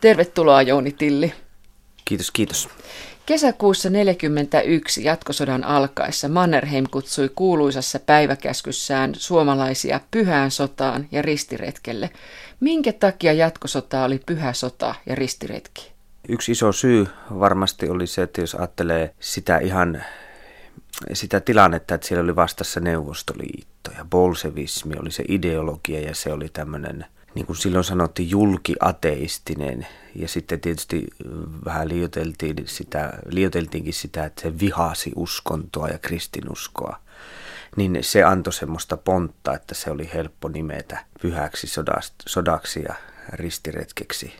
Tervetuloa Jouni Tilli. Kiitos, kiitos. Kesäkuussa 1941 jatkosodan alkaessa Mannerheim kutsui kuuluisassa päiväkäskyssään suomalaisia pyhään sotaan ja ristiretkelle. Minkä takia jatkosota oli pyhä sota ja ristiretki? Yksi iso syy varmasti oli se, että jos ajattelee sitä ihan sitä tilannetta, että siellä oli vastassa Neuvostoliitto ja bolsevismi oli se ideologia ja se oli tämmöinen, niin kuin silloin sanottiin, julkiateistinen. Ja sitten tietysti vähän liioteltiin sitä, liioteltiinkin sitä, että se vihasi uskontoa ja kristinuskoa. Niin se antoi semmoista pontta, että se oli helppo nimetä pyhäksi sodaksi ja ristiretkeksi.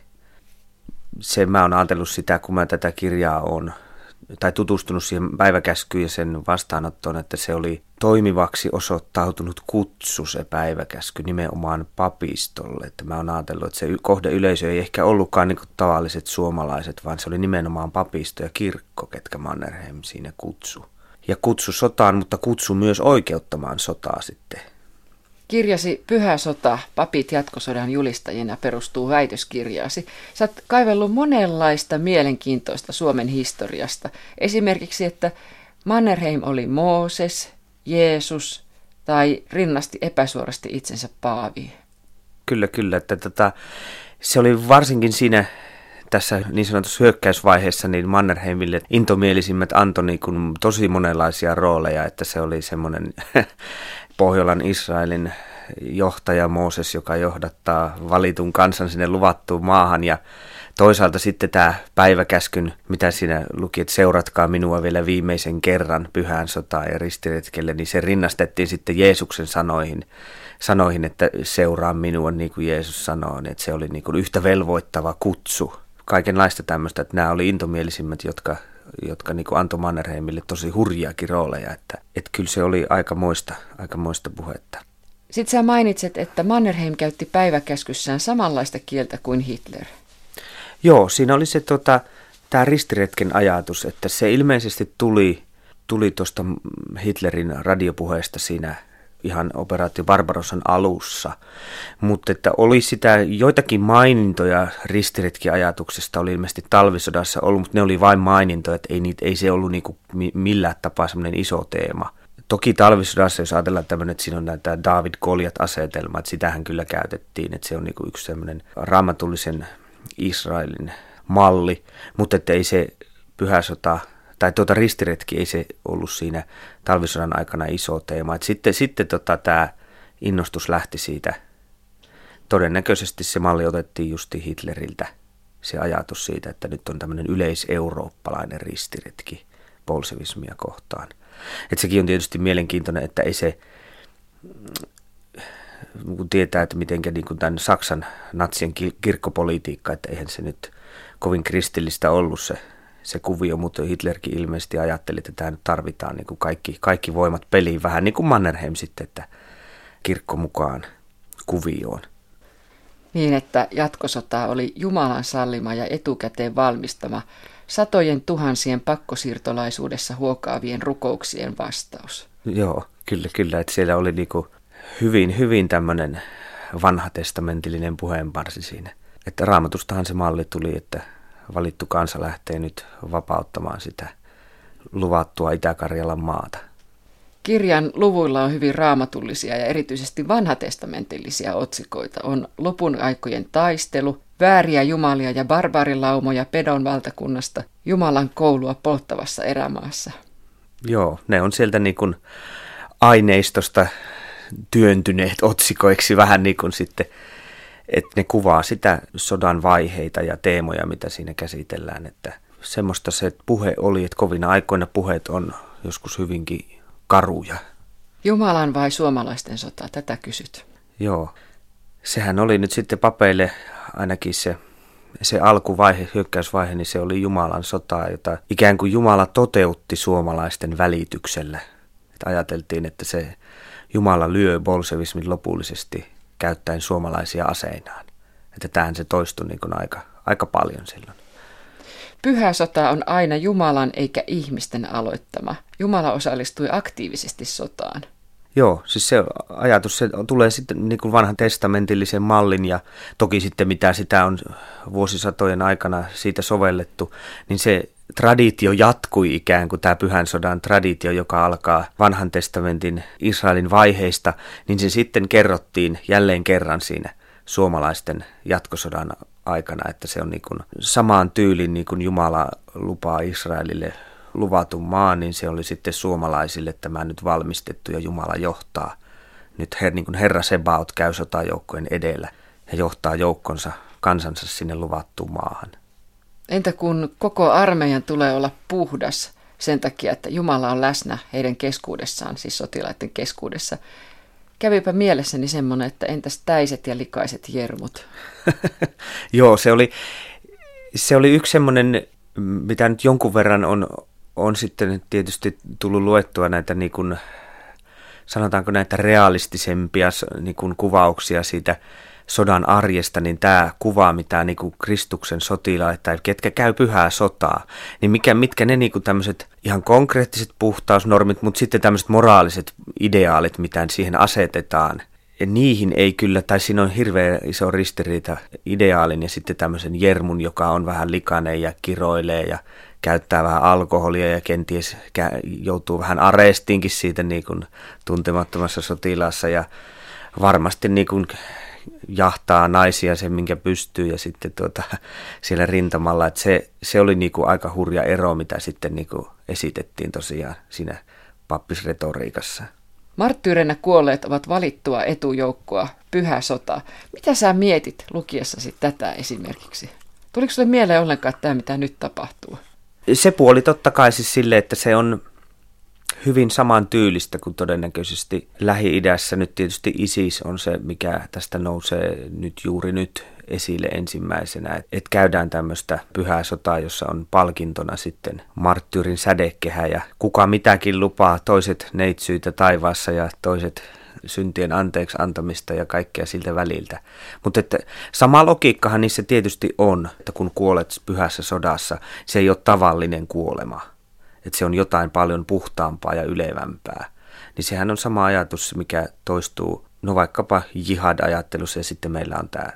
Se mä oon ajatellut sitä, kun mä tätä kirjaa on tai tutustunut siihen päiväkäskyyn ja sen vastaanottoon, että se oli toimivaksi osoittautunut kutsu se päiväkäsky nimenomaan papistolle. Että mä oon ajatellut, että se kohdeyleisö ei ehkä ollutkaan niin tavalliset suomalaiset, vaan se oli nimenomaan papisto ja kirkko, ketkä Mannerheim siinä kutsu. Ja kutsu sotaan, mutta kutsu myös oikeuttamaan sotaa sitten Kirjasi Pyhä sota, papit jatkosodan julistajina perustuu väitöskirjaasi. Sä oot kaivellut monenlaista mielenkiintoista Suomen historiasta. Esimerkiksi, että Mannerheim oli Mooses, Jeesus tai rinnasti epäsuorasti itsensä Paavi. Kyllä, kyllä. Että tota, se oli varsinkin siinä tässä niin sanotussa hyökkäysvaiheessa niin Mannerheimille intomielisimmät antoi niin kuin tosi monenlaisia rooleja, että se oli semmoinen Pohjolan Israelin johtaja Mooses, joka johdattaa valitun kansan sinne luvattuun maahan ja toisaalta sitten tämä päiväkäskyn, mitä siinä luki, että seuratkaa minua vielä viimeisen kerran pyhään sotaan ja ristiretkelle, niin se rinnastettiin sitten Jeesuksen sanoihin, sanoihin että seuraa minua niin kuin Jeesus sanoo, että se oli niin kuin yhtä velvoittava kutsu. Kaikenlaista tämmöistä, että nämä oli intomielisimmät, jotka jotka niin antoi Mannerheimille tosi hurjiakin rooleja, että, että kyllä se oli aika moista, aika moista puhetta. Sitten sä mainitset, että Mannerheim käytti päiväkäskyssään samanlaista kieltä kuin Hitler. Joo, siinä oli se tota, tämä ristiretken ajatus, että se ilmeisesti tuli, tuli tuosta Hitlerin radiopuheesta siinä ihan operaatio Barbarossan alussa, mutta että oli sitä joitakin mainintoja ristiretkiajatuksesta oli ilmeisesti talvisodassa ollut, mutta ne oli vain mainintoja, että ei, niitä, ei se ollut niinku millään tapaa semmoinen iso teema. Toki talvisodassa, jos ajatellaan tämmöinen, että siinä on näitä David Goliat-asetelma, että sitähän kyllä käytettiin, että se on niinku yksi semmoinen raamatullisen Israelin malli, mutta että ei se pyhä sota tai tuota ristiretki ei se ollut siinä talvisodan aikana iso teema. Et sitten sitten tota, tämä innostus lähti siitä. Todennäköisesti se malli otettiin justi Hitleriltä, se ajatus siitä, että nyt on tämmöinen yleiseurooppalainen ristiretki bolsevismia kohtaan. Et sekin on tietysti mielenkiintoinen, että ei se, kun tietää, että miten niin tämän Saksan natsien kirkkopolitiikka, että eihän se nyt kovin kristillistä ollut se se kuvio, mutta Hitlerkin ilmeisesti ajatteli, että tämä nyt tarvitaan niin kuin kaikki, kaikki voimat peliin, vähän niin kuin Mannerheim sitten, että kirkko mukaan kuvioon. Niin, että jatkosota oli Jumalan sallima ja etukäteen valmistama satojen tuhansien pakkosiirtolaisuudessa huokaavien rukouksien vastaus. Joo, kyllä, kyllä, että siellä oli niin kuin hyvin, hyvin tämmöinen vanhatestamentillinen puheenparsi siinä. Että raamatustahan se malli tuli, että valittu kansa lähtee nyt vapauttamaan sitä luvattua Itä-Karjalan maata. Kirjan luvuilla on hyvin raamatullisia ja erityisesti vanhatestamentillisia otsikoita. On lopun aikojen taistelu, vääriä jumalia ja barbarilaumoja pedon valtakunnasta, Jumalan koulua polttavassa erämaassa. Joo, ne on sieltä niin kuin aineistosta työntyneet otsikoiksi vähän niin kuin sitten että ne kuvaa sitä sodan vaiheita ja teemoja, mitä siinä käsitellään, että semmoista se puhe oli, että kovina aikoina puheet on joskus hyvinkin karuja. Jumalan vai suomalaisten sota, tätä kysyt. Joo, sehän oli nyt sitten papeille ainakin se, se alkuvaihe, hyökkäysvaihe, niin se oli Jumalan sotaa, jota ikään kuin Jumala toteutti suomalaisten välityksellä. Että ajateltiin, että se Jumala lyö bolsevismin lopullisesti käyttäen suomalaisia aseinaan. Että tähän se toistui niin kuin aika, aika paljon silloin. Pyhä sota on aina Jumalan eikä ihmisten aloittama. Jumala osallistui aktiivisesti sotaan. Joo, siis se ajatus se tulee sitten niin kuin vanhan testamentillisen mallin ja toki sitten mitä sitä on vuosisatojen aikana siitä sovellettu, niin se traditio jatkui ikään kuin tämä pyhän sodan traditio, joka alkaa vanhan testamentin Israelin vaiheista, niin se sitten kerrottiin jälleen kerran siinä suomalaisten jatkosodan aikana, että se on niin kuin samaan tyylin niin kuin Jumala lupaa Israelille luvatun maan, niin se oli sitten suomalaisille tämä nyt valmistettu ja Jumala johtaa. Nyt her, niin kuin Herra Sebaot käy sotajoukkojen edellä ja johtaa joukkonsa kansansa sinne luvattuun maahan. Entä kun koko armeijan tulee olla puhdas sen takia, että Jumala on läsnä heidän keskuudessaan, siis sotilaiden keskuudessa. Kävipä mielessäni semmoinen, että entäs täiset ja likaiset jermut? Joo, se oli, se oli yksi semmoinen, mitä nyt jonkun verran on, on sitten tietysti tullut luettua näitä niin kuin, sanotaanko näitä realistisempia niin kuin kuvauksia siitä sodan arjesta, niin tämä kuva, mitä niin kuin Kristuksen sotilaat tai ketkä käy pyhää sotaa, niin mikä, mitkä ne niin kuin tämmöiset ihan konkreettiset puhtausnormit, mutta sitten tämmöiset moraaliset ideaalit, mitä siihen asetetaan, ja niihin ei kyllä, tai siinä on hirveän iso ristiriita ideaalin ja sitten tämmöisen jermun, joka on vähän likainen ja kiroilee ja käyttää vähän alkoholia ja kenties joutuu vähän arestiinkin siitä niin kuin tuntemattomassa sotilassa ja varmasti niin kuin jahtaa naisia sen, minkä pystyy ja sitten tuota, siellä rintamalla, että se, se oli niin kuin aika hurja ero, mitä sitten niin kuin esitettiin tosiaan siinä pappisretoriikassa. Marttyyrenä kuolleet ovat valittua etujoukkoa, pyhä sota. Mitä sä mietit lukiessasi tätä esimerkiksi? Tuliko sulle mieleen ollenkaan tämä, mitä nyt tapahtuu? Se puoli totta kai siis sille, että se on hyvin samantyylistä kuin todennäköisesti Lähi-idässä. Nyt tietysti ISIS on se, mikä tästä nousee nyt juuri nyt esille ensimmäisenä. Että käydään tämmöistä pyhää sotaa, jossa on palkintona sitten marttyyrin sädekehä ja kuka mitäkin lupaa, toiset neitsyitä taivaassa ja toiset syntien anteeksi antamista ja kaikkea siltä väliltä. Mutta että sama logiikkahan niissä tietysti on, että kun kuolet pyhässä sodassa, se ei ole tavallinen kuolema että se on jotain paljon puhtaampaa ja ylevämpää. Niin sehän on sama ajatus, mikä toistuu, no vaikkapa jihad-ajattelussa ja sitten meillä on tämä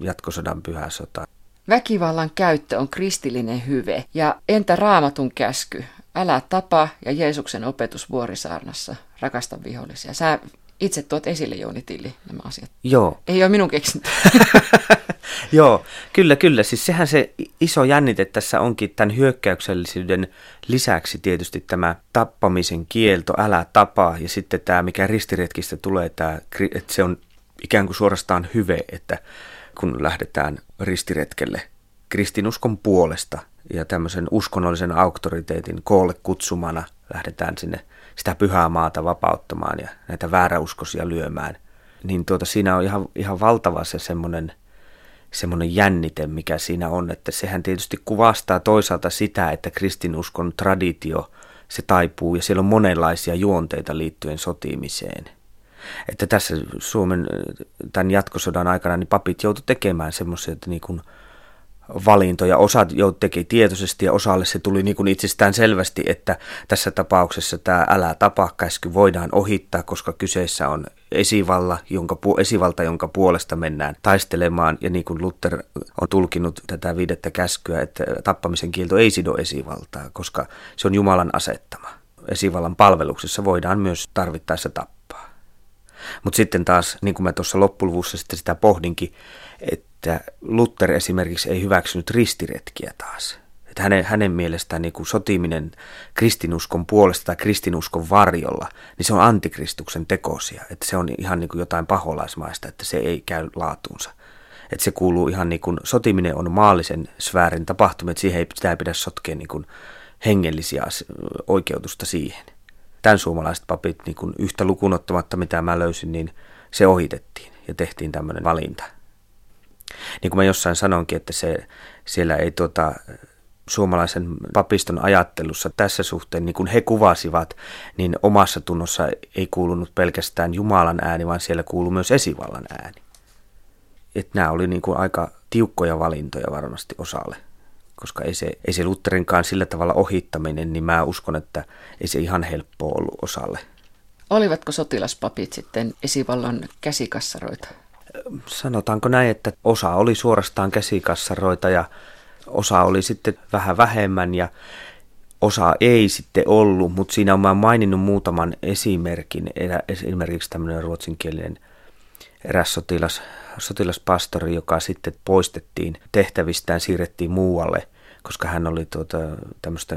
jatkosodan pyhä sota. Väkivallan käyttö on kristillinen hyve. Ja entä raamatun käsky? Älä tapa ja Jeesuksen opetus vuorisaarnassa. Rakasta vihollisia. Sä itse tuot esille, Jouni Tilli, nämä asiat. Joo. Ei ole minun keksintö. Joo, kyllä, kyllä. Siis sehän se iso jännite tässä onkin tämän hyökkäyksellisyyden lisäksi tietysti tämä tappamisen kielto, älä tapaa, ja sitten tämä, mikä ristiretkistä tulee, tämä, että se on ikään kuin suorastaan hyve, että kun lähdetään ristiretkelle kristinuskon puolesta ja tämmöisen uskonnollisen auktoriteetin koolle kutsumana lähdetään sinne sitä pyhää maata vapauttamaan ja näitä vääräuskoisia lyömään, niin tuota, siinä on ihan, ihan valtava se semmoinen – semmoinen jännite, mikä siinä on, että sehän tietysti kuvastaa toisaalta sitä, että kristinuskon traditio, se taipuu ja siellä on monenlaisia juonteita liittyen sotimiseen. Että tässä Suomen tämän jatkosodan aikana niin papit joutu tekemään semmoisia niin kuin valintoja. Osa jo teki tietoisesti ja osalle se tuli niin kuin itsestään selvästi, että tässä tapauksessa tämä älä tapa käsky voidaan ohittaa, koska kyseessä on esivalla, jonka, esivalta, jonka puolesta mennään taistelemaan. Ja niin kuin Luther on tulkinut tätä viidettä käskyä, että tappamisen kielto ei sido esivaltaa, koska se on Jumalan asettama. Esivallan palveluksessa voidaan myös tarvittaessa tappaa. Mutta sitten taas, niin kuin mä tuossa loppuluvussa sitten sitä pohdinkin, että Luther esimerkiksi ei hyväksynyt ristiretkiä taas. Että hänen, hänen mielestään niin kuin sotiminen kristinuskon puolesta tai kristinuskon varjolla, niin se on antikristuksen tekosia. Että se on ihan niin kuin jotain paholaismaista, että se ei käy laatuunsa. Että se kuuluu ihan niin kuin, sotiminen on maallisen sfäärin tapahtuma, että siihen ei, sitä ei pidä sotkea niin kuin hengellisiä oikeutusta siihen. Tämän suomalaiset papit niin kuin yhtä lukunottamatta, mitä mä löysin, niin se ohitettiin ja tehtiin tämmöinen valinta. Niin kuin mä jossain sanonkin, että se, siellä ei tuota, suomalaisen papiston ajattelussa tässä suhteen, niin kuin he kuvasivat, niin omassa tunnossa ei kuulunut pelkästään Jumalan ääni, vaan siellä kuului myös esivallan ääni. Että nämä oli niin kuin aika tiukkoja valintoja varmasti osalle, koska ei se, ei se Lutherinkaan sillä tavalla ohittaminen, niin mä uskon, että ei se ihan helppoa ollut osalle Olivatko sotilaspapit sitten esivallan käsikassaroita? Sanotaanko näin, että osa oli suorastaan käsikassaroita ja osa oli sitten vähän vähemmän ja osa ei sitten ollut, mutta siinä on mä maininnut muutaman esimerkin. Esimerkiksi tämmöinen ruotsinkielinen eräs sotilas, sotilaspastori, joka sitten poistettiin tehtävistään, siirrettiin muualle, koska hän oli tuota, tämmöistä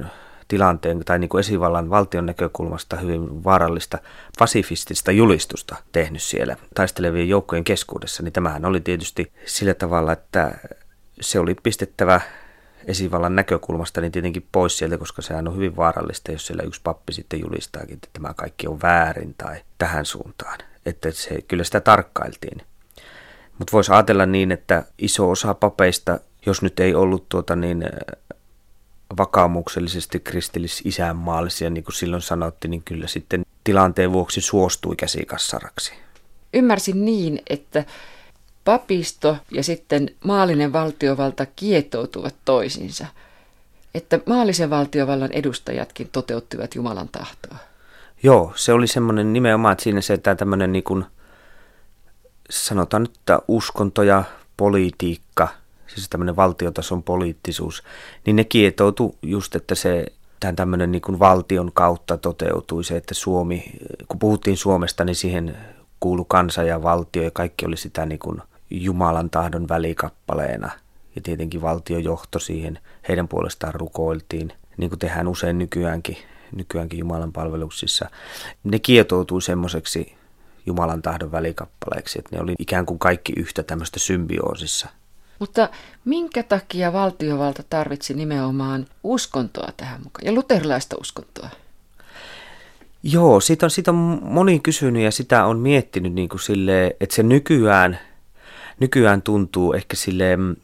tilanteen tai niin kuin esivallan valtion näkökulmasta hyvin vaarallista pasifistista julistusta tehnyt siellä taistelevien joukkojen keskuudessa, niin tämähän oli tietysti sillä tavalla, että se oli pistettävä esivallan näkökulmasta niin tietenkin pois sieltä, koska sehän on hyvin vaarallista, jos siellä yksi pappi sitten julistaakin, että tämä kaikki on väärin tai tähän suuntaan. Että se, kyllä sitä tarkkailtiin. Mutta voisi ajatella niin, että iso osa papeista, jos nyt ei ollut tuota niin vakaumuksellisesti kristillis-isänmaallisia, niin kuin silloin sanottiin, niin kyllä sitten tilanteen vuoksi suostui käsikassaraksi. Ymmärsin niin, että papisto ja sitten maallinen valtiovalta kietoutuvat toisiinsa. Että maallisen valtiovallan edustajatkin toteuttivat Jumalan tahtoa. Joo, se oli semmoinen nimenomaan, että siinä se, että tämmöinen niin kuin, sanotaan nyt, että uskonto ja politiikka, siis tämmöinen valtiotason poliittisuus, niin ne kietoutu just, että se tämän tämmöinen niin valtion kautta toteutui se, että Suomi, kun puhuttiin Suomesta, niin siihen kuulu kansa ja valtio ja kaikki oli sitä niin kuin Jumalan tahdon välikappaleena. Ja tietenkin valtiojohto siihen, heidän puolestaan rukoiltiin, niin kuin tehdään usein nykyäänkin, nykyäänkin Jumalan palveluksissa. Ne kietoutui semmoiseksi Jumalan tahdon välikappaleeksi, että ne oli ikään kuin kaikki yhtä tämmöistä symbioosissa. Mutta minkä takia valtiovalta tarvitsi nimenomaan uskontoa tähän mukaan ja luterilaista uskontoa? Joo, siitä on, siitä on moni kysynyt ja sitä on miettinyt niin kuin silleen, että se nykyään, nykyään tuntuu ehkä silleen,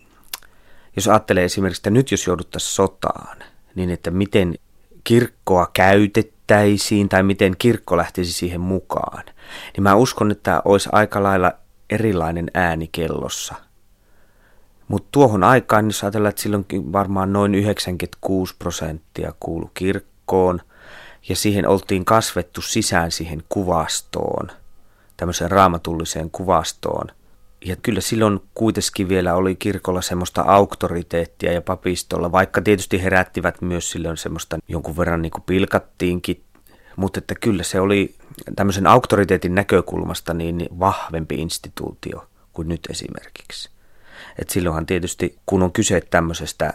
jos ajattelee esimerkiksi, että nyt jos jouduttaisiin sotaan, niin että miten kirkkoa käytettäisiin tai miten kirkko lähtisi siihen mukaan, niin mä uskon, että olisi aika lailla erilainen ääni kellossa. Mutta tuohon aikaan, jos ajatellaan, että silloinkin varmaan noin 96 prosenttia kuulu kirkkoon, ja siihen oltiin kasvettu sisään siihen kuvastoon, tämmöiseen raamatulliseen kuvastoon. Ja kyllä silloin kuitenkin vielä oli kirkolla semmoista auktoriteettia ja papistolla, vaikka tietysti herättivät myös silloin semmoista jonkun verran niin kuin pilkattiinkin, mutta että kyllä se oli tämmöisen auktoriteetin näkökulmasta niin vahvempi instituutio kuin nyt esimerkiksi. Et silloinhan tietysti, kun on kyse tämmöisestä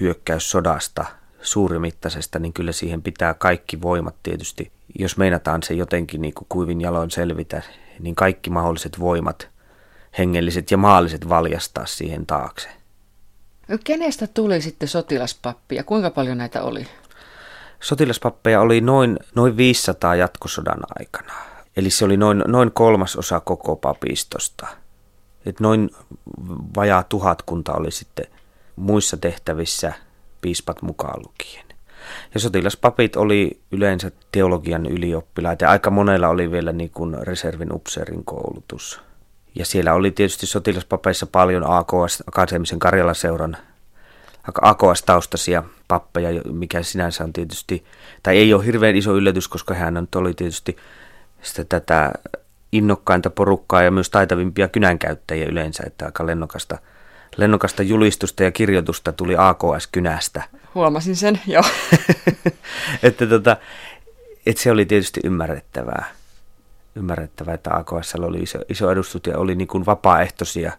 hyökkäyssodasta, suurimittaisesta, niin kyllä siihen pitää kaikki voimat tietysti, jos meinataan se jotenkin niin kuin kuivin jaloin selvitä, niin kaikki mahdolliset voimat, hengelliset ja maalliset valjastaa siihen taakse. Kenestä tuli sitten sotilaspappi ja kuinka paljon näitä oli? Sotilaspappeja oli noin, noin 500 jatkosodan aikana. Eli se oli noin, noin kolmas osa koko papistosta – et noin vajaa tuhatkunta oli sitten muissa tehtävissä piispat mukaan lukien. Ja sotilaspapit oli yleensä teologian ylioppilaita ja aika monella oli vielä niin kuin reservin upseerin koulutus. Ja siellä oli tietysti sotilaspapeissa paljon AKS, Akateemisen Karjalaseuran AKS-taustaisia pappeja, mikä sinänsä on tietysti, tai ei ole hirveän iso yllätys, koska hän oli tietysti sitä tätä innokkainta porukkaa ja myös taitavimpia kynänkäyttäjiä yleensä, että aika lennokasta, lennokasta julistusta ja kirjoitusta tuli AKS-kynästä. Huomasin sen, joo. että tota, et se oli tietysti ymmärrettävää, ymmärrettävää että AKS oli iso, iso edustus ja oli niin kuin vapaaehtoisia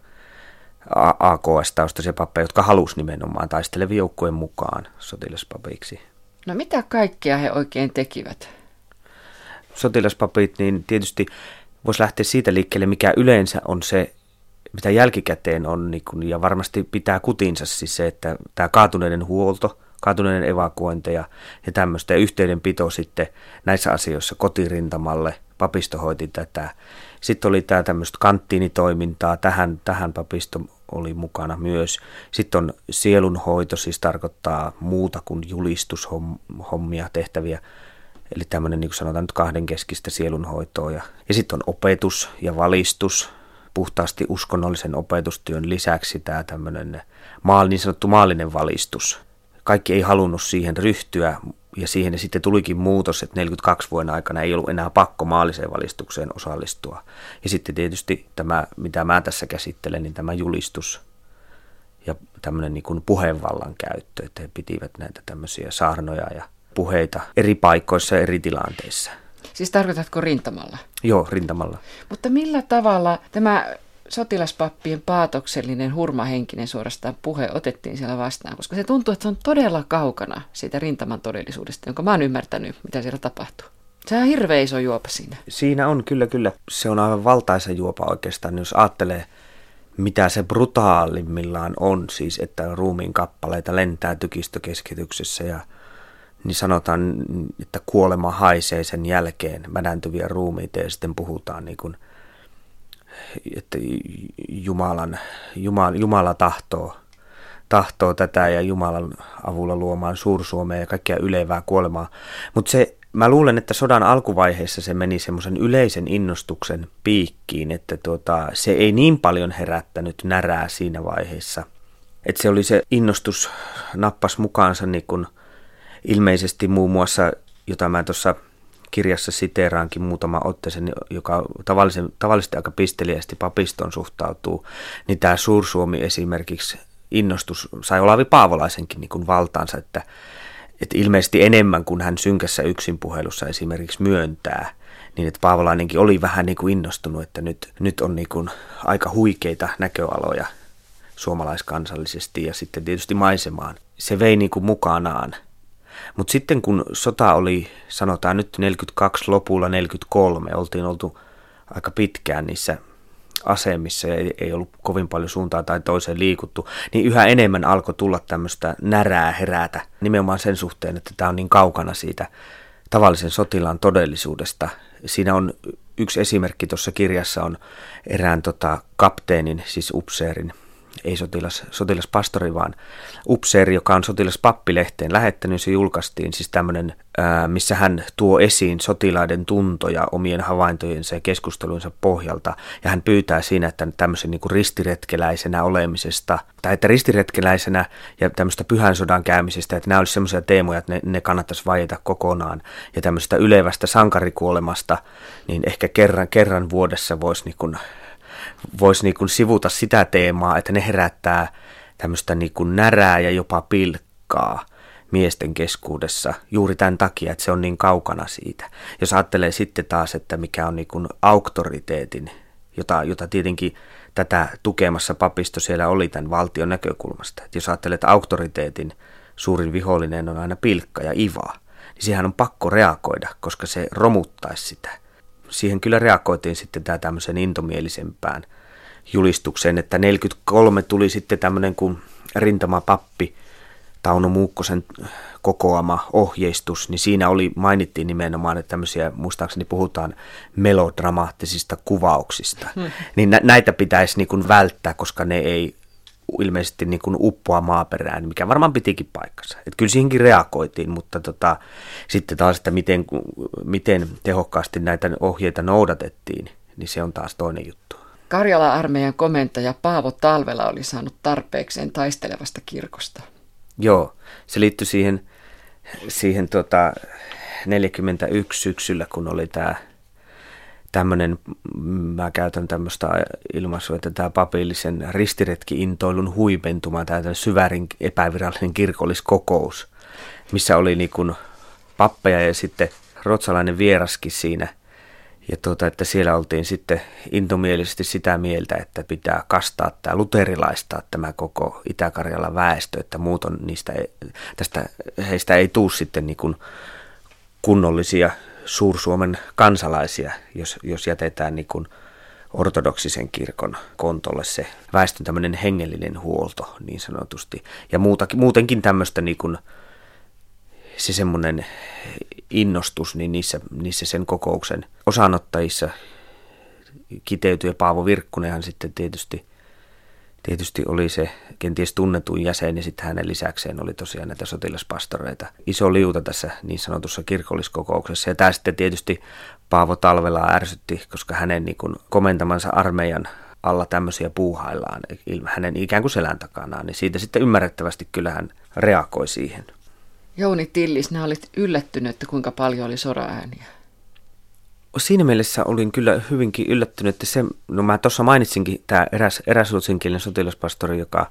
AKS-taustaisia pappeja, jotka halusi nimenomaan taistelevien joukkojen mukaan sotilaspapeiksi. No mitä kaikkea he oikein tekivät? Sotilaspapit, niin tietysti voisi lähteä siitä liikkeelle, mikä yleensä on se, mitä jälkikäteen on, niin kun, ja varmasti pitää kutinsa siis se, että tämä kaatuneiden huolto, kaatuneiden evakuointeja ja tämmöistä, ja yhteydenpito sitten näissä asioissa kotirintamalle, papisto hoiti tätä. Sitten oli tämä tämmöistä kanttiinitoimintaa, tähän, tähän papisto oli mukana myös. Sitten on sielunhoito, siis tarkoittaa muuta kuin julistushommia tehtäviä Eli tämmöinen, niin kuin sanotaan nyt kahdenkeskistä sielunhoitoa. Ja, ja sitten on opetus ja valistus, puhtaasti uskonnollisen opetustyön lisäksi tämä tämmöinen maal, niin sanottu maallinen valistus. Kaikki ei halunnut siihen ryhtyä, ja siihen sitten tulikin muutos, että 42 vuoden aikana ei ollut enää pakko maalliseen valistukseen osallistua. Ja sitten tietysti tämä, mitä mä tässä käsittelen, niin tämä julistus ja tämmöinen niin kuin puheenvallan käyttö, että he pitivät näitä tämmöisiä saarnoja ja puheita eri paikoissa ja eri tilanteissa. Siis tarkoitatko rintamalla? Joo, rintamalla. Mutta millä tavalla tämä sotilaspappien paatoksellinen, hurmahenkinen suorastaan puhe otettiin siellä vastaan, koska se tuntuu, että se on todella kaukana siitä rintaman todellisuudesta, jonka mä oon ymmärtänyt, mitä siellä tapahtuu. Se on hirveä iso juopa siinä. Siinä on kyllä, kyllä. Se on aivan valtaisa juopa oikeastaan, jos ajattelee, mitä se brutaalimmillaan on, siis että ruumiin kappaleita lentää tykistökeskityksessä ja niin sanotaan, että kuolema haisee sen jälkeen mädäntyviä ruumiita ja sitten puhutaan niin kuin – että Jumalan, Jumala, Jumala tahtoo, tahtoo tätä ja Jumalan avulla luomaan suursuomea ja kaikkia ylevää kuolemaa. Mutta se, mä luulen, että sodan alkuvaiheessa se meni semmoisen yleisen innostuksen piikkiin, että tuota, se ei niin paljon herättänyt närää siinä vaiheessa. Että se oli se innostus nappas mukaansa niin kun ilmeisesti muun muassa, jota mä tuossa kirjassa siteeraankin muutama otteeseen, joka tavallisen, tavallisesti aika pisteliästi papiston suhtautuu, niin tämä Suursuomi esimerkiksi innostus sai Olavi Paavolaisenkin niin kuin valtaansa, että, että ilmeisesti enemmän kuin hän synkässä yksinpuhelussa esimerkiksi myöntää, niin että Paavolainenkin oli vähän niin kuin innostunut, että nyt, nyt on niin kuin aika huikeita näköaloja suomalaiskansallisesti ja sitten tietysti maisemaan. Se vei niin kuin mukanaan mutta sitten kun sota oli, sanotaan nyt 42 lopulla 43, oltiin oltu aika pitkään niissä asemissa ja ei, ollut kovin paljon suuntaa tai toiseen liikuttu, niin yhä enemmän alkoi tulla tämmöistä närää herätä nimenomaan sen suhteen, että tämä on niin kaukana siitä tavallisen sotilaan todellisuudesta. Siinä on yksi esimerkki tuossa kirjassa on erään tota, kapteenin, siis upseerin ei sotilas, sotilaspastori, vaan upseeri, joka on sotilaspappilehteen lähettänyt, se julkaistiin siis tämmöinen, missä hän tuo esiin sotilaiden tuntoja omien havaintojensa ja keskusteluinsa pohjalta, ja hän pyytää siinä, että tämmöisen niin kuin ristiretkeläisenä olemisesta, tai että ristiretkeläisenä ja tämmöistä pyhän sodan käymisestä, että nämä olisivat semmoisia teemoja, että ne, ne kannattaisi vaieta kokonaan, ja tämmöistä ylevästä sankarikuolemasta, niin ehkä kerran, kerran vuodessa voisi niin kuin voisi niin kuin sivuta sitä teemaa, että ne herättää tämmöistä niin kuin närää ja jopa pilkkaa miesten keskuudessa juuri tämän takia, että se on niin kaukana siitä. Jos ajattelee sitten taas, että mikä on niin kuin auktoriteetin, jota, jota tietenkin tätä tukemassa papisto siellä oli tämän valtion näkökulmasta. Että jos ajattelee, että auktoriteetin suurin vihollinen on aina pilkka ja iva, niin siihen on pakko reagoida, koska se romuttaisi sitä siihen kyllä reagoitiin sitten tämä tämmöisen intomielisempään julistukseen, että 43 tuli sitten tämmöinen kuin rintamapappi Tauno Muukkosen kokoama ohjeistus, niin siinä oli, mainittiin nimenomaan, että tämmöisiä, muistaakseni puhutaan melodramaattisista kuvauksista. Hmm. Niin nä- näitä pitäisi niin kuin välttää, koska ne ei ilmeisesti niin kuin uppoa maaperään, mikä varmaan pitikin paikkansa. Että kyllä siihenkin reagoitiin, mutta tota, sitten taas, että miten, miten tehokkaasti näitä ohjeita noudatettiin, niin se on taas toinen juttu. Karjala-armeijan komentaja Paavo Talvela oli saanut tarpeekseen taistelevasta kirkosta. Joo, se liittyi siihen, siihen tota 41 syksyllä, kun oli tämä tämmöinen, mä käytän tämmöistä ilmaisua, että tämä papillisen ristiretki-intoilun huipentuma, tämä syvärin epävirallinen kirkolliskokous, missä oli niin kuin pappeja ja sitten ruotsalainen vieraskin siinä. Ja tuota, että siellä oltiin sitten intomielisesti sitä mieltä, että pitää kastaa tämä luterilaistaa tämä koko Itä-Karjalan väestö, että muut on niistä, tästä heistä ei tuu sitten niin kuin kunnollisia Suur-Suomen kansalaisia, jos, jos jätetään niin kuin ortodoksisen kirkon kontolle se väestön tämmöinen hengellinen huolto niin sanotusti. Ja muutakin, muutenkin tämmöistä niin kuin, se semmoinen innostus niin niissä, niissä sen kokouksen osanottajissa kiteytyi ja Paavo Virkkunenhan sitten tietysti – tietysti oli se kenties tunnetuin jäsen ja sitten hänen lisäkseen oli tosiaan näitä sotilaspastoreita. Iso liuta tässä niin sanotussa kirkolliskokouksessa ja tämä sitten tietysti Paavo Talvelaa ärsytti, koska hänen niin kuin komentamansa armeijan alla tämmöisiä puuhaillaan hänen ikään kuin selän takana, niin siitä sitten ymmärrettävästi kyllä hän reagoi siihen. Jouni Tillis, nämä olit yllättynyt, että kuinka paljon oli soraääniä. Siinä mielessä olin kyllä hyvinkin yllättynyt, että se, no mä tuossa mainitsinkin tämä eräs, eräs ruotsinkielinen sotilaspastori, joka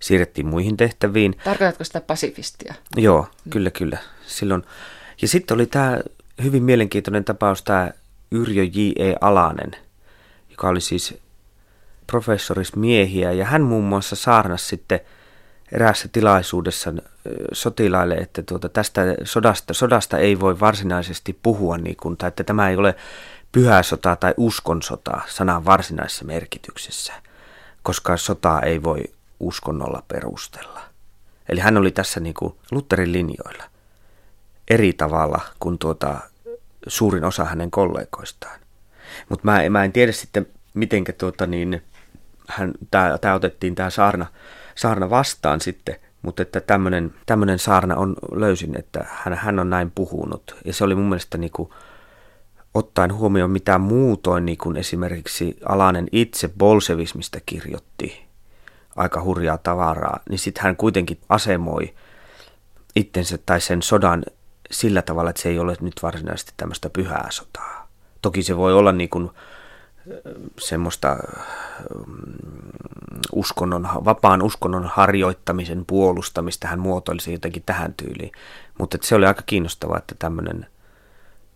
siirrettiin muihin tehtäviin. Tarkoitatko sitä pasifistia? Joo, kyllä, kyllä. Silloin. Ja sitten oli tämä hyvin mielenkiintoinen tapaus, tämä Yrjö J.E. Alanen, joka oli siis professoris miehiä, ja hän muun muassa saarnasi sitten eräässä tilaisuudessa sotilaille, että tuota, tästä sodasta, sodasta ei voi varsinaisesti puhua, niin kuin, tai että tämä ei ole pyhä sota tai uskonsota sanan varsinaisessa merkityksessä, koska sotaa ei voi uskonnolla perustella. Eli hän oli tässä niin kuin Lutherin linjoilla eri tavalla kuin tuota, suurin osa hänen kollegoistaan. Mutta mä, mä en tiedä sitten, miten tuota, niin, tämä otettiin tämä saarna, saarna vastaan sitten, mutta että tämmöinen saarna on, löysin, että hän, hän on näin puhunut. Ja se oli mun mielestä niin kuin, ottaen huomioon mitä muutoin niin kuin esimerkiksi Alanen itse bolsevismista kirjoitti aika hurjaa tavaraa, niin sitten hän kuitenkin asemoi itsensä tai sen sodan sillä tavalla, että se ei ole nyt varsinaisesti tämmöistä pyhää sotaa. Toki se voi olla niin kuin semmoista uskonnon, vapaan uskonnon harjoittamisen puolustamista hän muotoilisi jotenkin tähän tyyliin. Mutta se oli aika kiinnostavaa, että tämmöinen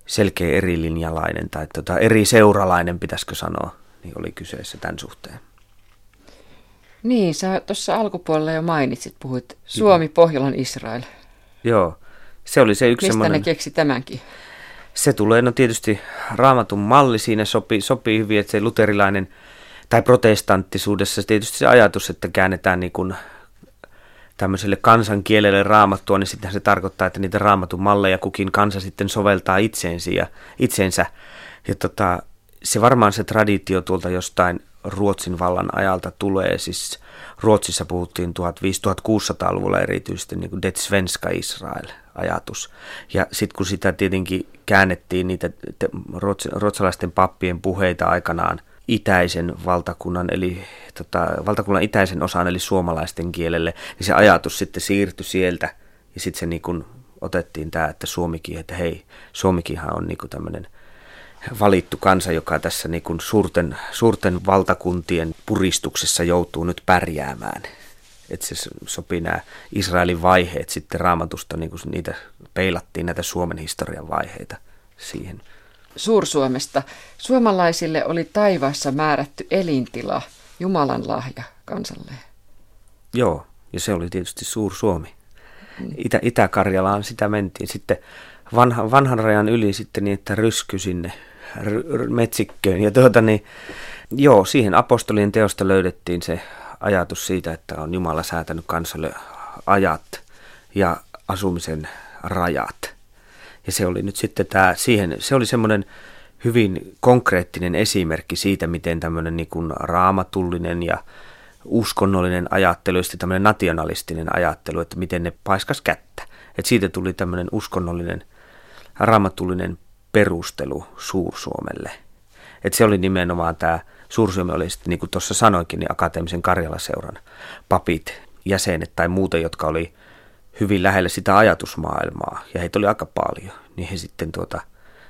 selkeä erilinjalainen tai tota eri seuralainen, pitäisikö sanoa, niin oli kyseessä tämän suhteen. Niin, sä tuossa alkupuolella jo mainitsit, puhuit Suomi, Pohjolan, Israel. Joo, se oli se yksi Mistä semmoinen... ne keksi tämänkin? Se tulee, no tietysti raamatun malli siinä sopii, sopii hyvin, että se luterilainen tai protestanttisuudessa tietysti se ajatus, että käännetään niin kuin tämmöiselle kansankielelle raamattua, niin sitten se tarkoittaa, että niitä raamatun malleja kukin kansa sitten soveltaa itseensä ja itseensä. Ja tota, se varmaan se traditio tuolta jostain Ruotsin vallan ajalta tulee. Siis Ruotsissa puhuttiin 1500-1600-luvulla erityisesti niin kuin Det Svenska Israel ajatus. Ja sitten kun sitä tietenkin käännettiin niitä ruotsalaisten pappien puheita aikanaan itäisen valtakunnan, eli tota, valtakunnan itäisen osan, eli suomalaisten kielelle, niin se ajatus sitten siirtyi sieltä, ja sitten se niin kun otettiin tämä, että Suomikin, että hei, Suomikinhan on niin tämmöinen valittu kansa, joka tässä niin kuin suurten, suurten valtakuntien puristuksessa joutuu nyt pärjäämään. Että se sopii nämä Israelin vaiheet sitten raamatusta, niin kuin niitä peilattiin näitä Suomen historian vaiheita siihen. Suursuomesta. Suomalaisille oli taivaassa määrätty elintila, Jumalan lahja kansalle. Joo, ja se oli tietysti Suur-Suomi. Mm. Itä, Itä-Karjalaan sitä mentiin sitten vanha, vanhan rajan yli sitten niin, että rysky sinne r- metsikköön. Ja tuota niin, joo, siihen apostolien teosta löydettiin se ajatus siitä, että on Jumala säätänyt kansalle ajat ja asumisen rajat. Ja se oli nyt sitten tämä, siihen, se oli semmoinen hyvin konkreettinen esimerkki siitä, miten tämmöinen niin kuin raamatullinen ja uskonnollinen ajattelu ja tämmöinen nationalistinen ajattelu, että miten ne paiskas kättä. Että siitä tuli tämmöinen uskonnollinen, raamatullinen perustelu Suursuomelle. Että se oli nimenomaan tämä, Suursuomi oli sitten, niin kuin tuossa sanoinkin, niin akateemisen Karjalaseuran papit, jäsenet tai muuten, jotka oli hyvin lähellä sitä ajatusmaailmaa, ja heitä oli aika paljon, niin he sitten tuota,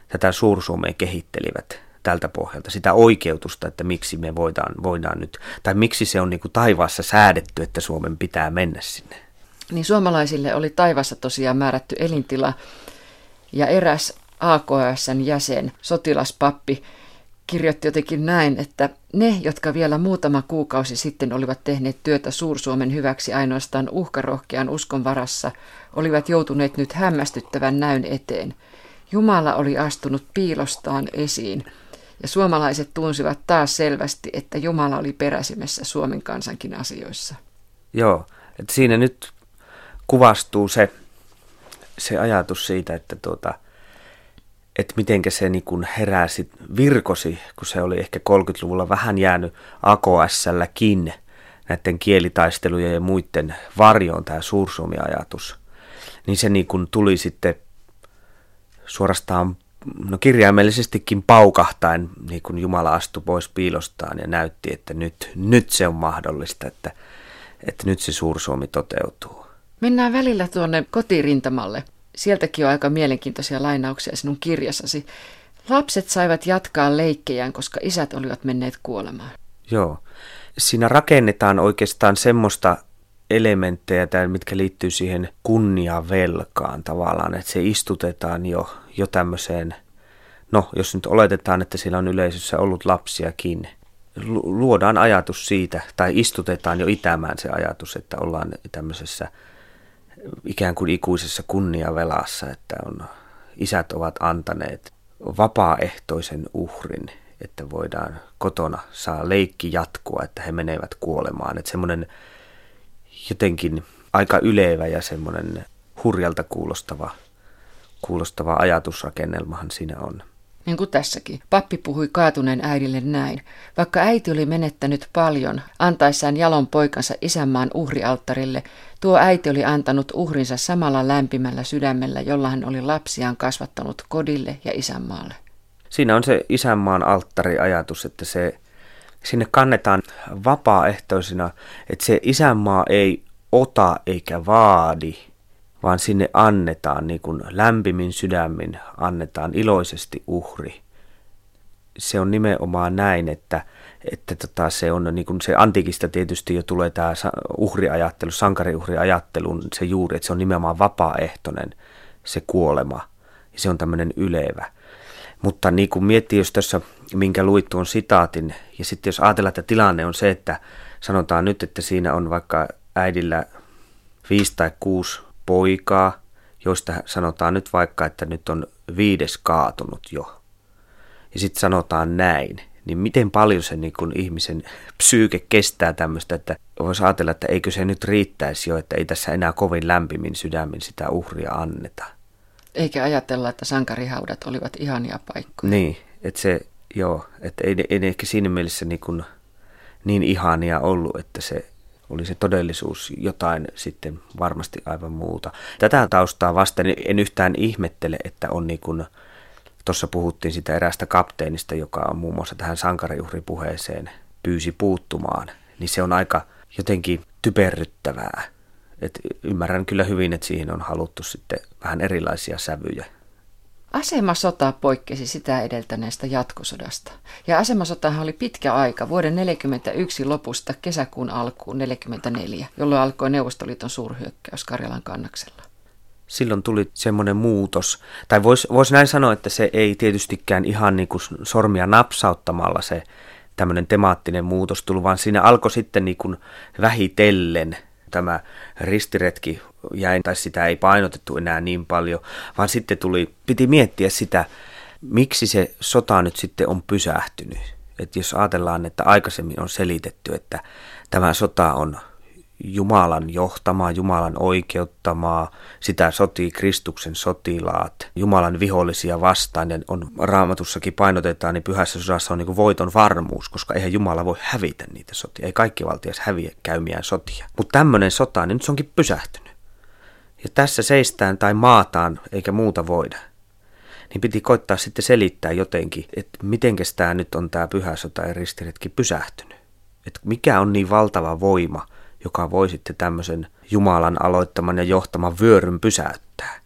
tätä Suursuomea kehittelivät tältä pohjalta, sitä oikeutusta, että miksi me voidaan, voidaan nyt, tai miksi se on niin kuin taivaassa säädetty, että Suomen pitää mennä sinne. Niin suomalaisille oli taivassa tosiaan määrätty elintila, ja eräs AKSn jäsen, sotilaspappi, kirjoitti jotenkin näin, että ne, jotka vielä muutama kuukausi sitten olivat tehneet työtä Suursuomen hyväksi ainoastaan uhkarohkean uskon varassa, olivat joutuneet nyt hämmästyttävän näyn eteen. Jumala oli astunut piilostaan esiin, ja suomalaiset tunsivat taas selvästi, että Jumala oli peräisimessä Suomen kansankin asioissa. Joo, että siinä nyt kuvastuu se, se ajatus siitä, että tuota, että miten se niin heräsi, virkosi, kun se oli ehkä 30-luvulla vähän jäänyt AKSlläkin näiden kielitaistelujen ja muiden varjoon tämä suursuomi-ajatus, niin se niin tuli sitten suorastaan no kirjaimellisestikin paukahtain, niin kuin Jumala astui pois piilostaan ja näytti, että nyt, nyt se on mahdollista, että, että nyt se suursuomi toteutuu. Mennään välillä tuonne kotirintamalle. Sieltäkin on aika mielenkiintoisia lainauksia sinun kirjassasi. Lapset saivat jatkaa leikkejään, koska isät olivat menneet kuolemaan. Joo. Siinä rakennetaan oikeastaan semmoista elementtejä, mitkä liittyy siihen kunniavelkaan tavallaan, että se istutetaan jo, jo tämmöiseen, no jos nyt oletetaan, että siellä on yleisössä ollut lapsiakin, luodaan ajatus siitä, tai istutetaan jo itämään se ajatus, että ollaan tämmöisessä ikään kuin ikuisessa kunniavelassa, että on, isät ovat antaneet vapaaehtoisen uhrin, että voidaan kotona saa leikki jatkua, että he menevät kuolemaan. Että semmoinen jotenkin aika ylevä ja semmoinen hurjalta kuulostava, kuulostava ajatusrakennelmahan siinä on. Niin kuin tässäkin. Pappi puhui kaatuneen äidille näin. Vaikka äiti oli menettänyt paljon, antaessaan jalon poikansa isänmaan uhrialttarille, tuo äiti oli antanut uhrinsa samalla lämpimällä sydämellä, jolla hän oli lapsiaan kasvattanut kodille ja isänmaalle. Siinä on se isänmaan alttariajatus, että se sinne kannetaan vapaaehtoisina, että se isänmaa ei ota eikä vaadi, vaan sinne annetaan niin kuin lämpimin sydämin, annetaan iloisesti uhri. Se on nimenomaan näin, että, että tota, se on niin kuin se antiikista tietysti jo tulee tämä uhriajattelu, sankariuhriajattelun se juuri, että se on nimenomaan vapaaehtoinen se kuolema. Ja se on tämmöinen ylevä. Mutta niin kuin miettii, jos tässä, minkä luit tuon sitaatin, ja sitten jos ajatellaan, että tilanne on se, että sanotaan nyt, että siinä on vaikka äidillä viisi tai kuusi poikaa, joista sanotaan nyt vaikka, että nyt on viides kaatunut jo. Ja sitten sanotaan näin, niin miten paljon se niin kun ihmisen psyyke kestää tämmöistä, että voisi ajatella, että eikö se nyt riittäisi jo, että ei tässä enää kovin lämpimin sydämin sitä uhria anneta. Eikä ajatella, että sankarihaudat olivat ihania paikkoja. Niin, että se, joo, että ei, ei ehkä siinä mielessä niin, kuin, niin ihania ollut, että se oli se todellisuus jotain sitten varmasti aivan muuta. Tätä taustaa vasten en yhtään ihmettele, että on niin kuin, tuossa puhuttiin sitä eräästä kapteenista, joka on muun muassa tähän sankarijuhripuheeseen pyysi puuttumaan, niin se on aika jotenkin typerryttävää et ymmärrän kyllä hyvin, että siihen on haluttu sitten vähän erilaisia sävyjä. Asemasota poikkesi sitä edeltäneestä jatkosodasta. Ja asemasotahan oli pitkä aika, vuoden 1941 lopusta kesäkuun alkuun 1944, jolloin alkoi Neuvostoliiton suurhyökkäys Karjalan kannaksella. Silloin tuli semmoinen muutos, tai voisi vois näin sanoa, että se ei tietystikään ihan niin kuin sormia napsauttamalla se tämmöinen temaattinen muutos tullut, vaan siinä alkoi sitten niin kuin vähitellen – tämä ristiretki jäi, tai sitä ei painotettu enää niin paljon, vaan sitten tuli, piti miettiä sitä, miksi se sota nyt sitten on pysähtynyt. Että jos ajatellaan, että aikaisemmin on selitetty, että tämä sota on Jumalan johtamaa, Jumalan oikeuttamaa, sitä sotii Kristuksen sotilaat, Jumalan vihollisia vastaan, ja on raamatussakin painotetaan, niin pyhässä sodassa on niin voiton varmuus, koska eihän Jumala voi hävitä niitä sotia, ei kaikki valtias häviä käymiään sotia. Mutta tämmöinen sota, niin nyt se onkin pysähtynyt. Ja tässä seistään tai maataan, eikä muuta voida. Niin piti koittaa sitten selittää jotenkin, että mitenkäs tämä nyt on tämä pyhä sota ja ristiretki pysähtynyt. Että mikä on niin valtava voima – joka voi sitten tämmöisen Jumalan aloittaman ja johtaman vyöryn pysäyttää.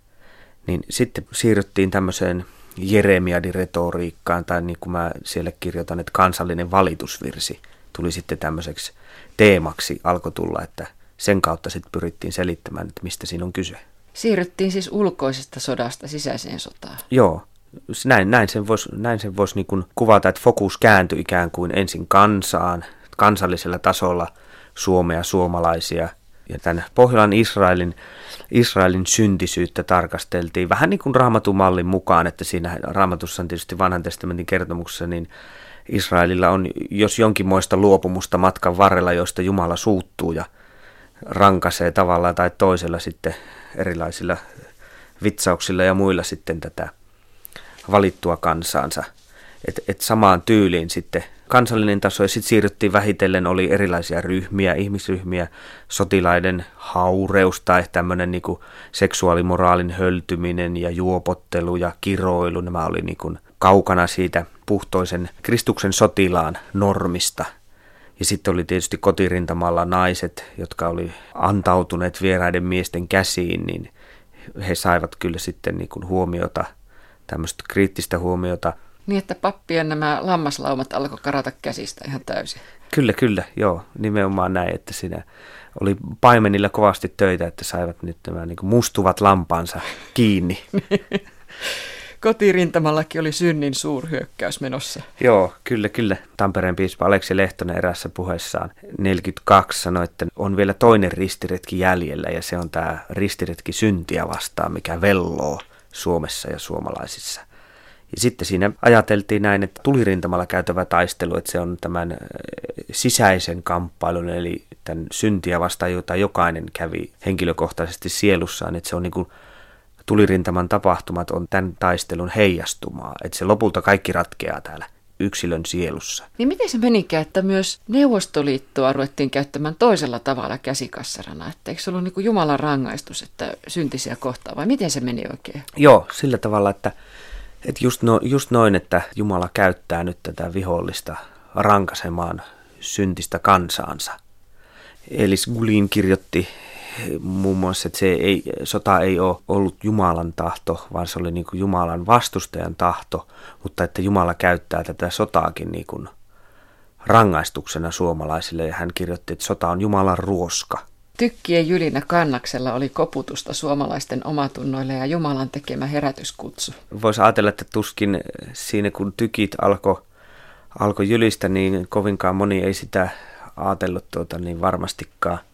Niin sitten siirryttiin tämmöiseen Jeremiadi-retoriikkaan, tai niin kuin mä siellä kirjoitan, että kansallinen valitusvirsi tuli sitten tämmöiseksi teemaksi, alkoi tulla, että sen kautta sitten pyrittiin selittämään, että mistä siinä on kyse. Siirryttiin siis ulkoisesta sodasta sisäiseen sotaan. Joo, näin, näin sen voisi näin sen vois niin kuvata, että fokus kääntyi ikään kuin ensin kansaan, kansallisella tasolla – Suomea, suomalaisia. Ja tämän Pohjolan Israelin, Israelin syntisyyttä tarkasteltiin vähän niin kuin raamatun mallin mukaan, että siinä raamatussa on tietysti vanhan testamentin kertomuksessa, niin Israelilla on jos jonkinmoista luopumusta matkan varrella, josta Jumala suuttuu ja rankaisee tavallaan tai toisella sitten erilaisilla vitsauksilla ja muilla sitten tätä valittua kansaansa. Että et samaan tyyliin sitten kansallinen taso ja sitten siirryttiin vähitellen, oli erilaisia ryhmiä, ihmisryhmiä, sotilaiden haureus tai tämmöinen niin seksuaalimoraalin höltyminen ja juopottelu ja kiroilu, nämä oli niin kuin kaukana siitä puhtoisen Kristuksen sotilaan normista. Ja sitten oli tietysti kotirintamalla naiset, jotka oli antautuneet vieraiden miesten käsiin, niin he saivat kyllä sitten niin kuin huomiota, tämmöistä kriittistä huomiota. Niin, että pappien nämä lammaslaumat alkoi karata käsistä ihan täysin. Kyllä, kyllä, joo, nimenomaan näin, että siinä oli paimenilla kovasti töitä, että saivat nyt nämä niin mustuvat lampansa kiinni. Kotirintamallakin oli synnin suurhyökkäys menossa. Joo, kyllä, kyllä. Tampereen piispa Aleksi Lehtonen erässä puheessaan 42 sanoi, että on vielä toinen ristiretki jäljellä ja se on tämä ristiretki syntiä vastaan, mikä velloo Suomessa ja suomalaisissa. Ja sitten siinä ajateltiin näin, että tulirintamalla käytävä taistelu, että se on tämän sisäisen kamppailun, eli tämän syntiä vastaan, jota jokainen kävi henkilökohtaisesti sielussaan, että se on niin kuin tulirintaman tapahtumat on tämän taistelun heijastumaa, että se lopulta kaikki ratkeaa täällä yksilön sielussa. Niin miten se menikään, että myös Neuvostoliittoa ruvettiin käyttämään toisella tavalla käsikassarana? Että eikö se ollut niin kuin Jumalan rangaistus, että syntisiä kohtaa, vai miten se meni oikein? Joo, sillä tavalla, että, että just, no, just noin, että Jumala käyttää nyt tätä vihollista rankasemaan syntistä kansaansa. Eli Gulin kirjoitti muun muassa, että se ei, sota ei ole ollut Jumalan tahto, vaan se oli niin kuin Jumalan vastustajan tahto, mutta että Jumala käyttää tätä sotaakin niin kuin rangaistuksena suomalaisille. Ja hän kirjoitti, että sota on Jumalan ruoska. Tykkien jylinä kannaksella oli koputusta suomalaisten omatunnoille ja Jumalan tekemä herätyskutsu. Voisi ajatella, että tuskin siinä kun tykit alkoi alko jylistä, niin kovinkaan moni ei sitä ajatellut tuota, niin varmastikaan –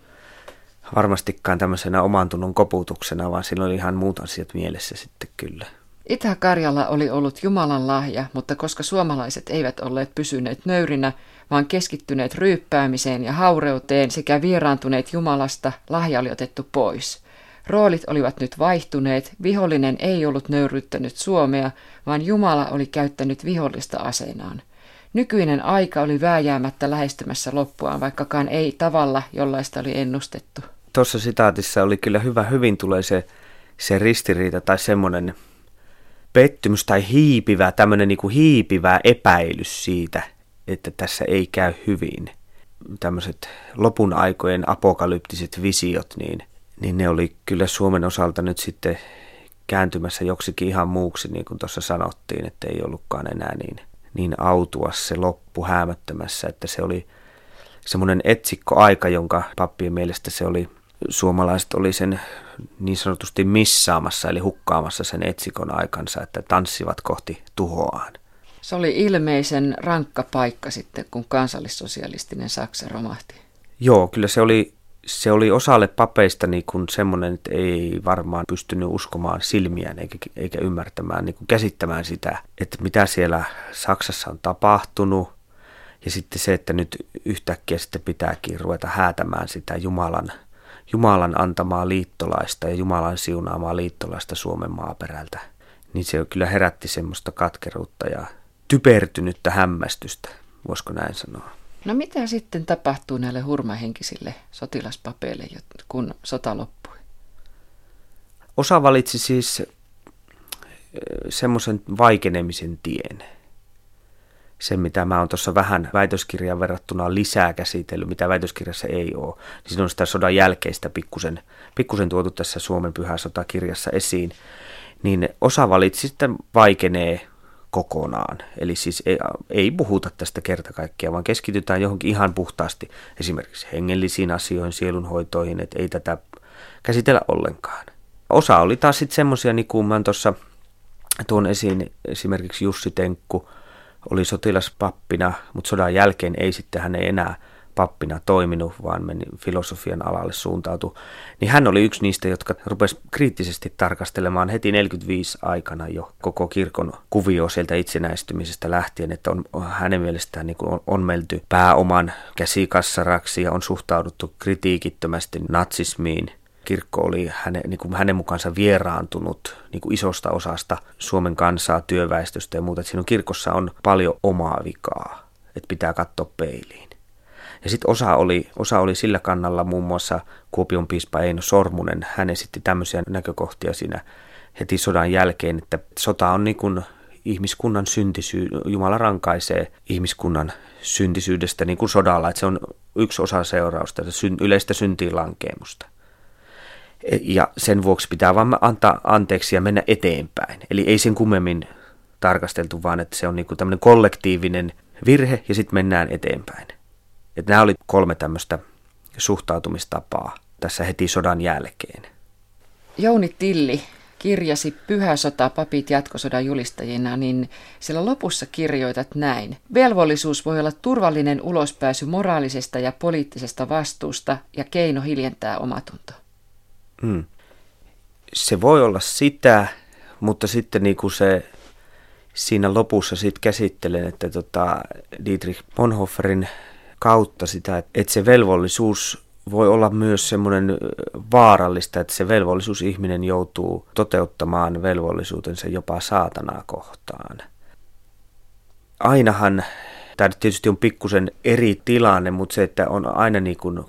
varmastikaan tämmöisenä oman tunnon koputuksena, vaan sillä oli ihan muut asiat mielessä sitten kyllä. Itä-Karjala oli ollut Jumalan lahja, mutta koska suomalaiset eivät olleet pysyneet nöyrinä, vaan keskittyneet ryyppäämiseen ja haureuteen sekä vieraantuneet Jumalasta, lahja oli otettu pois. Roolit olivat nyt vaihtuneet, vihollinen ei ollut nöyryttänyt Suomea, vaan Jumala oli käyttänyt vihollista aseenaan. Nykyinen aika oli vääjäämättä lähestymässä loppuaan, vaikkakaan ei tavalla, jollaista oli ennustettu tuossa sitaatissa oli kyllä hyvä, hyvin tulee se, se ristiriita tai semmoinen pettymys tai hiipivä, tämmöinen niin hiipivä epäilys siitä, että tässä ei käy hyvin. Tämmöiset lopun aikojen apokalyptiset visiot, niin, niin ne oli kyllä Suomen osalta nyt sitten kääntymässä joksikin ihan muuksi, niin kuin tuossa sanottiin, että ei ollutkaan enää niin, niin autua se loppu häämättömässä, että se oli semmoinen etsikkoaika, jonka pappien mielestä se oli suomalaiset oli sen niin sanotusti missaamassa, eli hukkaamassa sen etsikon aikansa, että tanssivat kohti tuhoaan. Se oli ilmeisen rankka paikka sitten, kun kansallissosialistinen Saksa romahti. Joo, kyllä se oli, se oli osalle papeista niin kuin semmoinen, että ei varmaan pystynyt uskomaan silmiään eikä, eikä ymmärtämään, niin kuin käsittämään sitä, että mitä siellä Saksassa on tapahtunut. Ja sitten se, että nyt yhtäkkiä sitten pitääkin ruveta häätämään sitä Jumalan Jumalan antamaa liittolaista ja Jumalan siunaamaa liittolaista Suomen maaperältä, niin se kyllä herätti semmoista katkeruutta ja typertynyttä hämmästystä, voisiko näin sanoa. No mitä sitten tapahtuu näille hurmahenkisille sotilaspapeille, kun sota loppui? Osa valitsi siis semmoisen vaikenemisen tien se, mitä mä oon tuossa vähän väitöskirjan verrattuna lisää käsitellyt, mitä väitöskirjassa ei ole, niin siinä on sitä sodan jälkeistä pikkusen, pikkusen tuotu tässä Suomen pyhäsotakirjassa esiin, niin osa valitsi sitten vaikenee kokonaan. Eli siis ei, ei puhuta tästä kerta kaikkiaan, vaan keskitytään johonkin ihan puhtaasti esimerkiksi hengellisiin asioihin, sielunhoitoihin, että ei tätä käsitellä ollenkaan. Osa oli taas sitten semmoisia, niin kuin mä tuossa tuon esiin esimerkiksi Jussi Tenkku, oli sotilaspappina, mutta sodan jälkeen ei sitten hän ei enää pappina toiminut, vaan meni filosofian alalle suuntautui, niin hän oli yksi niistä, jotka rupesi kriittisesti tarkastelemaan heti 45 aikana jo koko kirkon kuvio sieltä itsenäistymisestä lähtien, että on, hänen mielestään niin kuin on, on melty pääoman käsikassaraksi ja on suhtauduttu kritiikittömästi natsismiin kirkko oli hänen, niin kuin hänen mukaansa vieraantunut niin kuin isosta osasta Suomen kansaa, työväestöstä ja muuta. Että siinä on, kirkossa on paljon omaa vikaa, että pitää katsoa peiliin. Ja sitten osa oli, osa oli sillä kannalla muun muassa Kuopion piispa Eino Sormunen. Hän esitti tämmöisiä näkökohtia siinä heti sodan jälkeen, että sota on niin kuin ihmiskunnan syntisy, Jumala rankaisee ihmiskunnan syntisyydestä niin kuin sodalla, että se on yksi osa seurausta, yleistä syntiin lankeemusta. Ja sen vuoksi pitää vain antaa anteeksi ja mennä eteenpäin. Eli ei sen kummemmin tarkasteltu, vaan että se on niin tämmöinen kollektiivinen virhe ja sitten mennään eteenpäin. Että nämä oli kolme tämmöistä suhtautumistapaa tässä heti sodan jälkeen. Jouni Tilli kirjasi Pyhä sota papit jatkosodan julistajina, niin siellä lopussa kirjoitat näin. Velvollisuus voi olla turvallinen ulospääsy moraalisesta ja poliittisesta vastuusta ja keino hiljentää omatunto. Mm. Se voi olla sitä, mutta sitten niin kuin se siinä lopussa sitten käsittelen, että tota Dietrich Bonhoefferin kautta sitä, että se velvollisuus voi olla myös semmoinen vaarallista, että se velvollisuus ihminen joutuu toteuttamaan velvollisuutensa jopa saatanaa kohtaan. Ainahan, tämä tietysti on pikkusen eri tilanne, mutta se, että on aina niin kuin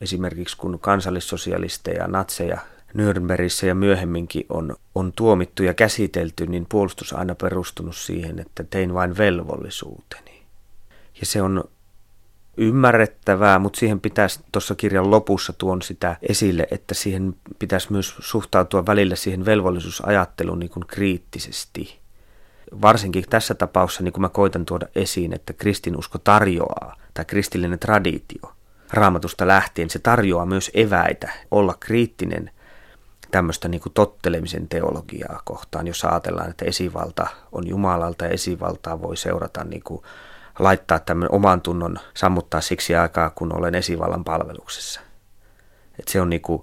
esimerkiksi kun kansallissosialisteja, natseja Nürnbergissä ja myöhemminkin on, on tuomittu ja käsitelty, niin puolustus on aina perustunut siihen, että tein vain velvollisuuteni. Ja se on ymmärrettävää, mutta siihen pitäisi tuossa kirjan lopussa tuon sitä esille, että siihen pitäisi myös suhtautua välillä siihen velvollisuusajatteluun niin kuin kriittisesti. Varsinkin tässä tapauksessa, niin kuin mä koitan tuoda esiin, että kristinusko tarjoaa, tai kristillinen traditio, raamatusta lähtien, se tarjoaa myös eväitä olla kriittinen tämmöistä niin tottelemisen teologiaa kohtaan, jos ajatellaan, että esivalta on Jumalalta ja esivaltaa voi seurata niin kuin laittaa tämmöinen oman tunnon sammuttaa siksi aikaa, kun olen esivallan palveluksessa. Et se on niin kuin,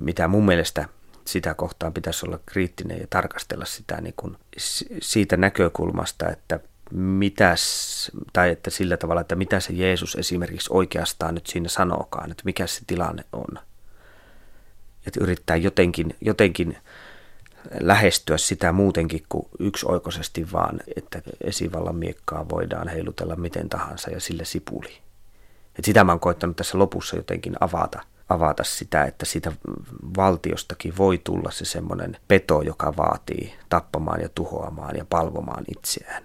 mitä mun mielestä sitä kohtaan pitäisi olla kriittinen ja tarkastella sitä niin kuin siitä näkökulmasta, että mitäs, tai että sillä tavalla, että mitä se Jeesus esimerkiksi oikeastaan nyt siinä sanookaan, että mikä se tilanne on. Että yrittää jotenkin, jotenkin lähestyä sitä muutenkin kuin yksioikoisesti vaan, että esivallan miekkaa voidaan heilutella miten tahansa ja sille sipuli. Et sitä mä oon koittanut tässä lopussa jotenkin avata, avata sitä, että sitä valtiostakin voi tulla se semmoinen peto, joka vaatii tappamaan ja tuhoamaan ja palvomaan itseään.